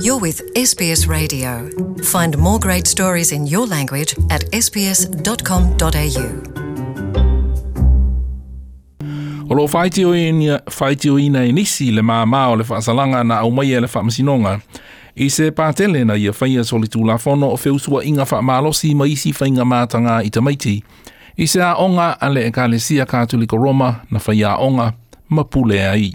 You're with SBS Radio. Find more great stories in your language at sbs.com.au. O lo whaiti o ina inisi le maa maa o le whaasalanga na au mai e le whaamasinonga. I se pātele na ia whaia soli tū la whono o whewsua inga whaamalosi ma isi whainga mātanga i tamaiti. I se a onga ale e ka le sia ko Roma na whaia onga mapule ai.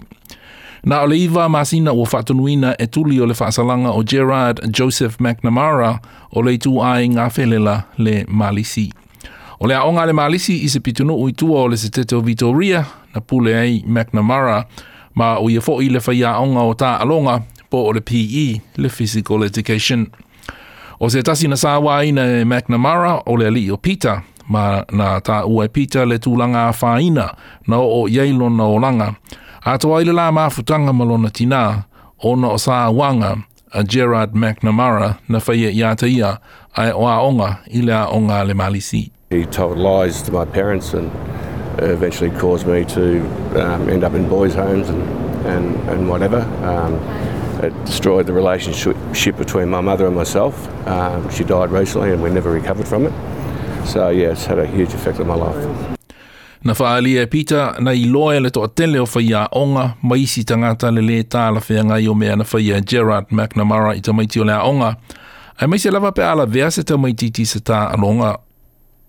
Na ole iwa masina o whatunuina e tuli o le whaasalanga o Gerard Joseph McNamara o le itu ai ngā whelela le Malisi. O le aonga le Malisi i se pitunu ui tua o le se teteo Vitoria na pule ai McNamara ma o ia e fo i le whai aonga o tā alonga po o le PE, le Physical Education. O se tasi na sāwā ina e McNamara o le ali o Pita ma na tā uai e Pita le tūlanga a whāina na o o Yeilona o langa. la mafutanga tina, o sa wanga, a Gerard McNamara na whaia i ai i le malisi. He told lies to my parents and eventually caused me to um, end up in boys' homes and, and, and whatever. Um, it destroyed the relationship between my mother and myself. Um, she died recently and we never recovered from it. So, yeah, it's had a huge effect on my life. Na whaalia e pita na i loa e le toa tele o whaia onga maisi tangata le le tāla whea ngai o mea na whaia Gerard McNamara i tamaiti o a onga. Ai maise lava pe ala vea se tamaiti ti se tā anonga.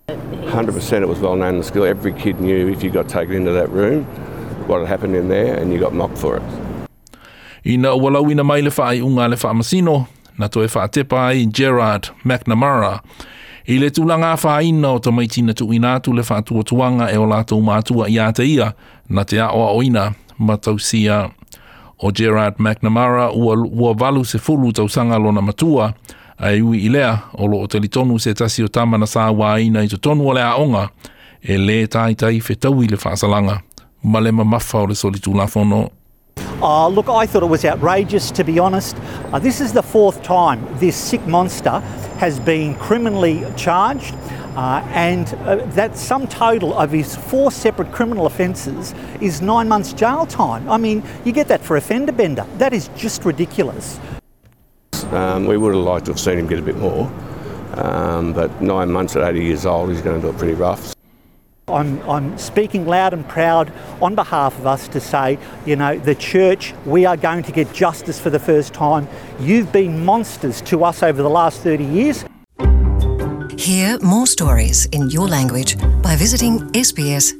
100% it was well known in the school. Every kid knew if you got taken into that room, what had happened in there and you got mocked for it. Ina walawina mai le whaai unga le whaamasino. Ina na toe whaatepa ai Gerard McNamara i le tūlanga whaina o ta maitina tu inatu le whaatua tuanga e o lato mātua i ateia na te aoa oina matausia o Gerard McNamara ua, ua valu se fulu tau lona matua a e ui i lea o lo o telitonu se tasi o tamana sā waina i to tonu o le aonga e le tai tai whetau i le whaasalanga ma le mamafa le solitu lafono Uh, look, I thought it was outrageous, to be honest. Uh, this is the fourth time this sick monster has been criminally charged, uh, and uh, that sum total of his four separate criminal offences is nine months jail time. I mean, you get that for a fender bender. That is just ridiculous. Um, we would have liked to have seen him get a bit more, um, but nine months at 80 years old, he's going to do it pretty rough. I'm, I'm speaking loud and proud on behalf of us to say, you know, the church, we are going to get justice for the first time. You've been monsters to us over the last 30 years. Hear more stories in your language by visiting sbs.com.au.